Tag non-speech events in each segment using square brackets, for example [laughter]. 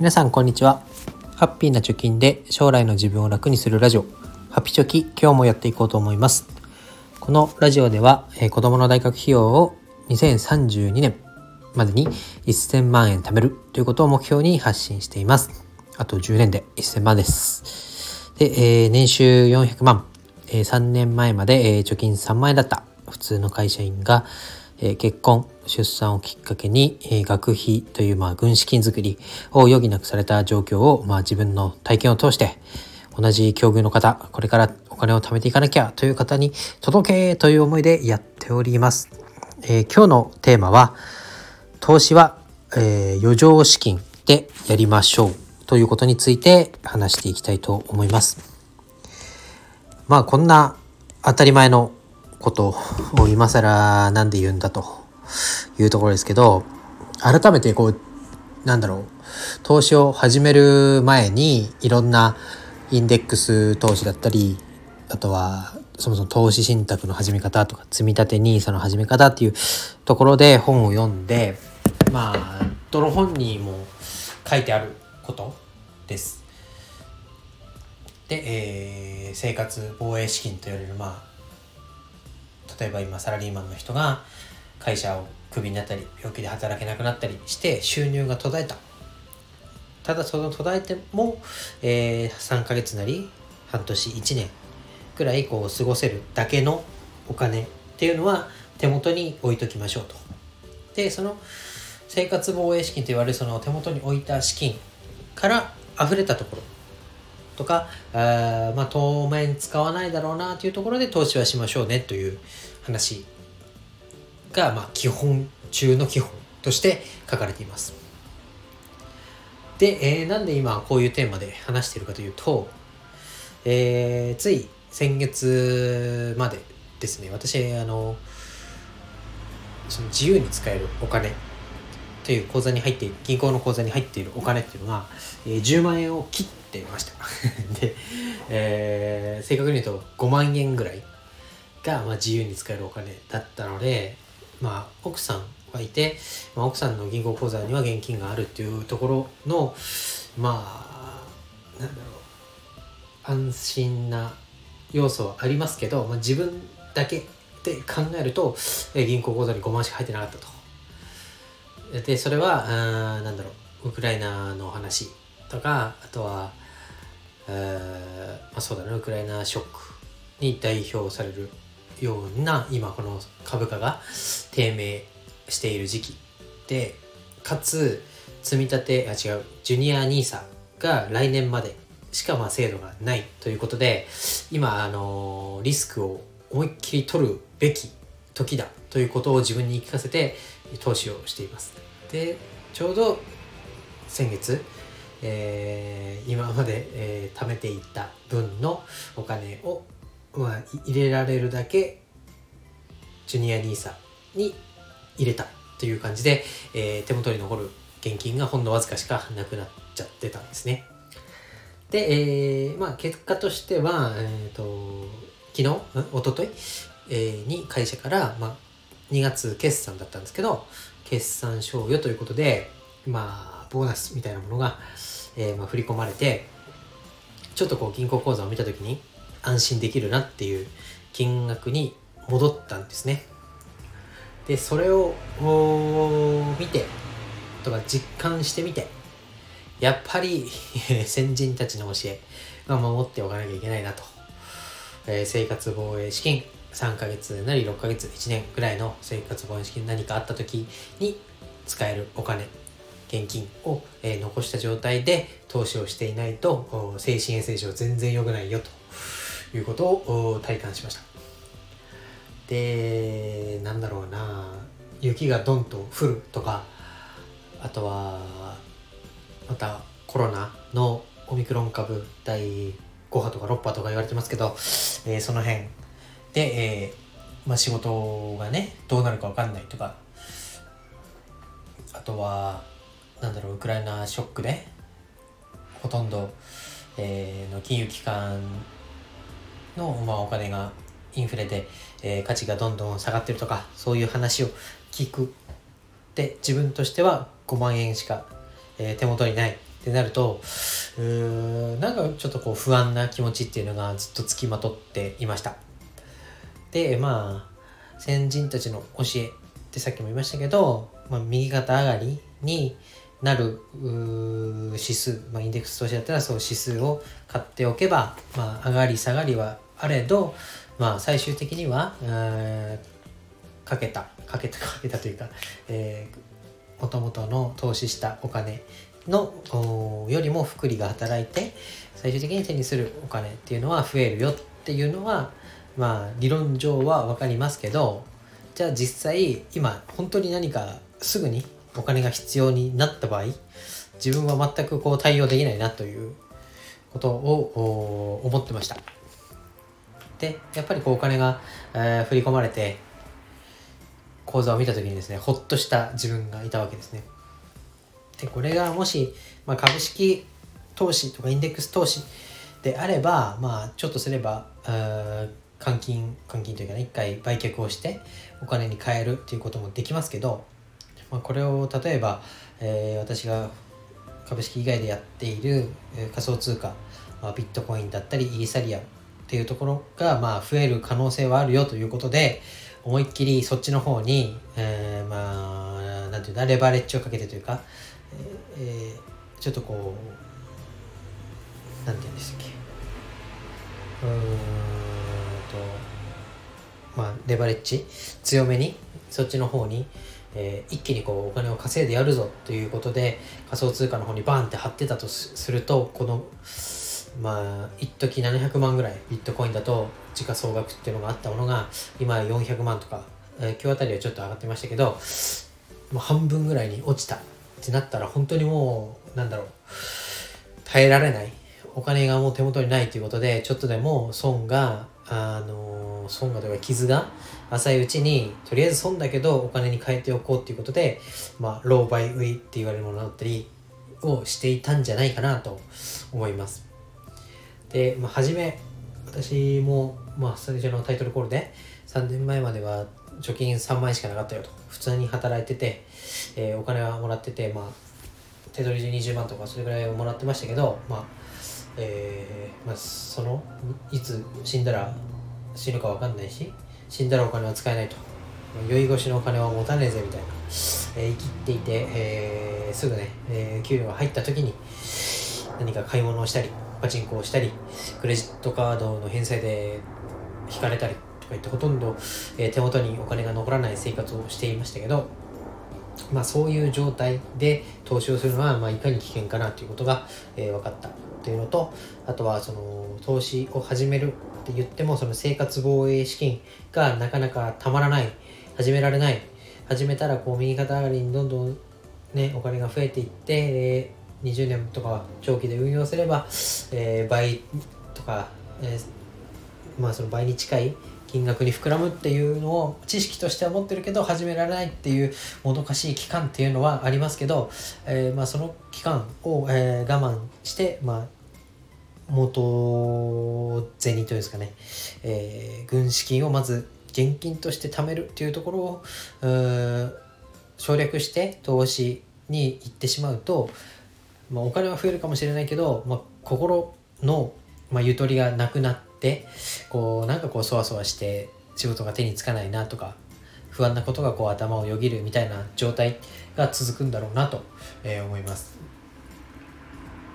皆さんこんにちは。ハッピーな貯金で将来の自分を楽にするラジオ。ハピチョキ今日もやっていこうと思います。このラジオでは、えー、子供の大学費用を2032年までに1000万円貯めるということを目標に発信しています。あと10年で1000万です。で、えー、年収400万、えー、3年前まで、え、貯金3万円だった。普通の会社員が、え、結婚出産をきっかけに、え、学費という、まあ、軍資金作りを余儀なくされた状況を、まあ、自分の体験を通して同じ境遇の方これからお金を貯めていかなきゃという方に届けという思いでやっております、えー、今日のテーマは投資は、えー、余剰資金でやりましょうということについて話していきたいと思います。まあこんな当たり前のことを今更なんで言うんだというところですけど、改めてこう、なんだろう、投資を始める前にいろんなインデックス投資だったり、あとはそもそも投資信託の始め方とか積み立て NISA の始め方っていうところで本を読んでまあどの本にも書いてあることです。で、えー、生活防衛資金と言われるまあ例えば今サラリーマンの人が会社をクビになったり病気で働けなくなったりして収入が途絶えた。ただその途絶えても、えー、3ヶ月なり半年1年くらいこう過ごせるだけのお金っていうのは手元に置いときましょうと。でその生活防衛資金と言われるその手元に置いた資金から溢れたところ。とかあまあ当面使わないだろうなというところで投資はしましょうねという話が、まあ、基本中の基本として書かれています。で、えー、なんで今こういうテーマで話しているかというと、えー、つい先月までですね私あのその自由に使えるお金という口座に入って銀行の口座に入っているお金っていうのが、えー、10万円を切っててました [laughs] で、えー、正確に言うと5万円ぐらいが、まあ、自由に使えるお金だったので、まあ、奥さんがいて、まあ、奥さんの銀行口座には現金があるっていうところのまあなんだろう安心な要素はありますけど、まあ、自分だけで考えると、え銀行口座に5万しか入ってなかったと。でそれはあなんだろうウクライナの話とかあとは、えまあ、そうだねウクライナショックに代表されるような今この株価が低迷している時期でかつ積み立てあ違うジュニア NISA が来年までしかまあ制度がないということで今あのリスクを思いっきり取るべき時だということを自分に言い聞かせて投資をしています。でちょうど先月、えー、今まで、えー、貯めていた分のお金をまあ、入れられるだけジュニア NISA に入れたという感じで、えー、手元に残る現金がほんのわずかしかなくなっちゃってたんですね。で、えー、まあ結果としては、えーと、昨日おととい、えー、に会社から、まあ、2月決算だったんですけど決算賞与ということでまあボーナスみたいなものが、えーまあ、振り込まれてちょっとこう銀行口座を見た時に安心できるなっていう金額に戻ったんですね。でそれを見てとか実感してみてやっぱり [laughs] 先人たちの教えは守っておかなきゃいけないなと、えー、生活防衛資金3ヶ月なり6ヶ月1年ぐらいの生活防衛資金何かあった時に使えるお金現金を、え、残した状態で投資をしていないと精神衛生上全然良くないよということを体感しました。でなんだろうな。雪がどんと降るとかあとはまたコロナのオミクロン株第5波とか6波とか言われてますけど、えー、その辺。で、えーまあ、仕事がねどうなるか分かんないとか。あとはなんだろうウクライナショックでほとんど、えー、の金融機関の、まあ、お金がインフレで、えー、価値がどんどん下がってるとかそういう話を聞く。で自分としては5万円しか、えー、手元にないってなるとうーなんかちょっとこう不安な気持ちっていうのがずっとつきまとっていました。でまあ先人たちの教えってさっきも言いましたけど、まあ、右肩上がりになる指数、まあ、インデックス投資だったらそう指数を買っておけば、まあ、上がり下がりはあれど、まあ、最終的には、えー、かけたかけたかけたというか、えー、もともとの投資したお金のよりも複利が働いて最終的に手にするお金っていうのは増えるよっていうのはまあ理論上は分かりますけどじゃあ実際今本当に何かすぐにお金が必要になった場合自分は全くこう対応できないなということを思ってました。でやっぱりこうお金が、えー、振り込まれて口座を見た時にですねほっとした自分がいたわけですね。でこれがもし、まあ、株式投資とかインデックス投資であればまあちょっとすれば換金換金というかね一回売却をしてお金に換えるっていうこともできますけどまあ、これを例えば、えー、私が株式以外でやっている、えー、仮想通貨、まあ、ビットコインだったりイーサリアムっていうところが、まあ、増える可能性はあるよということで思いっきりそっちの方に、えー、まあなんていうんだレバレッジをかけてというか、えー、ちょっとこうなんて言うんですっけ。うーんとまあレバレッジ強めにそっちの方に、えー、一気にこうお金を稼いでやるぞということで仮想通貨の方にバンって貼ってたとするとこのまあ一時700万ぐらいビットコインだと時価総額っていうのがあったものが今400万とか、えー、今日あたりはちょっと上がってましたけどもう半分ぐらいに落ちた。ってなったら本当にもうなんだろう耐えられない。お金がもう手元にないということでちょっとでも損があの損がというか傷が浅いうちにとりあえず損だけどお金に変えておこうっていうことでまあローバイウィって言われるものだったりをしていたんじゃないかなと思います。で、まあ、初め私もまあ最初のタイトルコールで3年前までは貯金3万円しかなかったよと普通に働いてて、えー、お金はもらっててまあ手取りで20万とかそれぐらいをもらってましたけどまあえー、まあ、そのいつ死んだら死ぬか分かんないし死んだらお金は使えないと。酔い越しのお金は持たねえぜみたいな、えー、生きていて、えー、すぐね、えー、給料が入った時に何か買い物をしたりパチンコをしたりクレジットカードの返済で引かれたりとかいってほとんど、え、手元にお金が残らない生活をしていましたけどまあ、そういう状態で投資をするのは、まあ、いかに危険かなということが、え、分かった。というのとあとはその投資を始めるって言ってもその生活防衛資金がなかなかたまらない始められない始めたらこう右肩上がりにどんどんねお金が増えていって、えー、20年とか長期で運用すれば、えー、倍とか、えー、まあその倍に近い金額に膨らむっていうのを知識としては持ってるけど始められないっていうもどかしい期間っていうのはありますけど、えー、まあ、その期間を、えー、我慢して、まあ、元銭というんですかね、えー、軍資金をまず現金として貯めるっていうところを省略して投資に行ってしまうと、まあ、お金は増えるかもしれないけど、まあ、心の、まあ、ゆとりがなくなってってこうなんかこうそわそわして仕事が手につかないなとか不安なことがこう頭をよぎるみたいな状態が続くんだろうなと、えー、思います。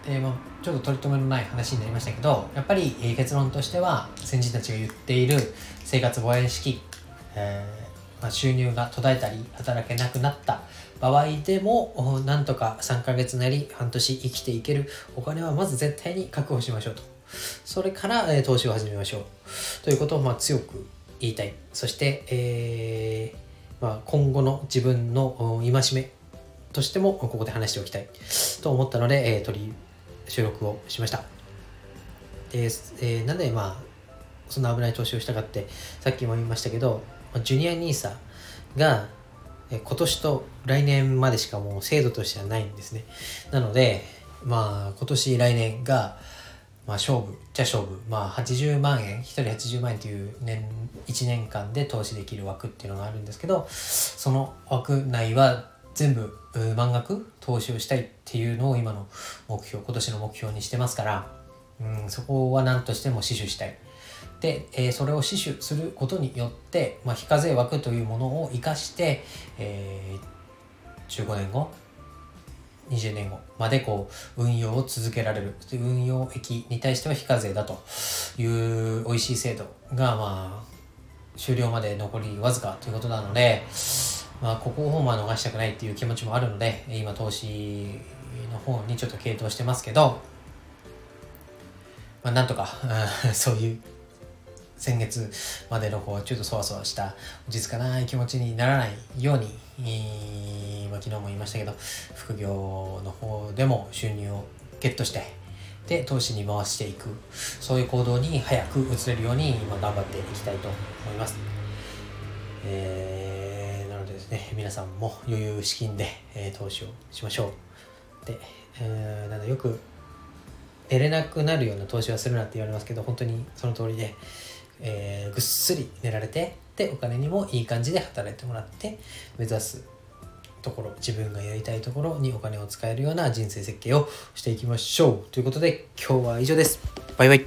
でまあ、ちょっと取り留めのない話になりましたけどやっぱり、えー、結論としては先人たちが言っている生活防衛式、えー、まあ、収入が途絶えたり働けなくなった場合でもなんとか3ヶ月なり半年生きていけるお金はまず絶対に確保しましょうとそれから、え投資を始めましょう。ということを、まあ、強く言いたい。そして、えー、まあ、今後の自分の戒めとしてもここで話しておきたい。と思ったので、えー、取り収録をしました。で、えー、なんでまあそんな危ない投資をしたかってさっきも言いましたけどジュニア NISA が今年と来年までしかもう制度としてはないんですね。なのでまあ今年来年がまあ、勝負じゃ勝負、まあ、80万円1人80万円という年1年間で投資できる枠っていうのがあるんですけどその枠内は全部満額投資をしたいっていうのを今の目標今年の目標にしてますから、うん、そこは何としても死守したい。で、えー、それを死守することによって、まあ、非課税枠というものを生かして、えー、15年後20年後までこう運用を続けられる運用益に対しては非課税だという美味しい制度がまあ終了まで残りわずかということなので、まあ、ここをまあ逃したくないっていう気持ちもあるので今投資の方にちょっと傾倒してますけど、まあ、なんとか [laughs] そういう先月までのこうちょっとそわそわした落ち着かない気持ちにならないように、えー、まあ、昨日も言いましたけど副業の方でも収入をゲットしてで投資に回していくそういう行動に早く移れるように今頑張っていきたいと思います、えー、なのでですね皆さんも余裕資金で、えー、投資をしましょう。で、えー、なんだよく寝れなくなるような投資はするなって言われますけど本当にその通りでえー、ぐっすり寝られてでお金にもいい感じで働いてもらって目指すところ自分がやりたいところにお金を使えるような人生設計をしていきましょう。ということで今日は以上です。バイバイ。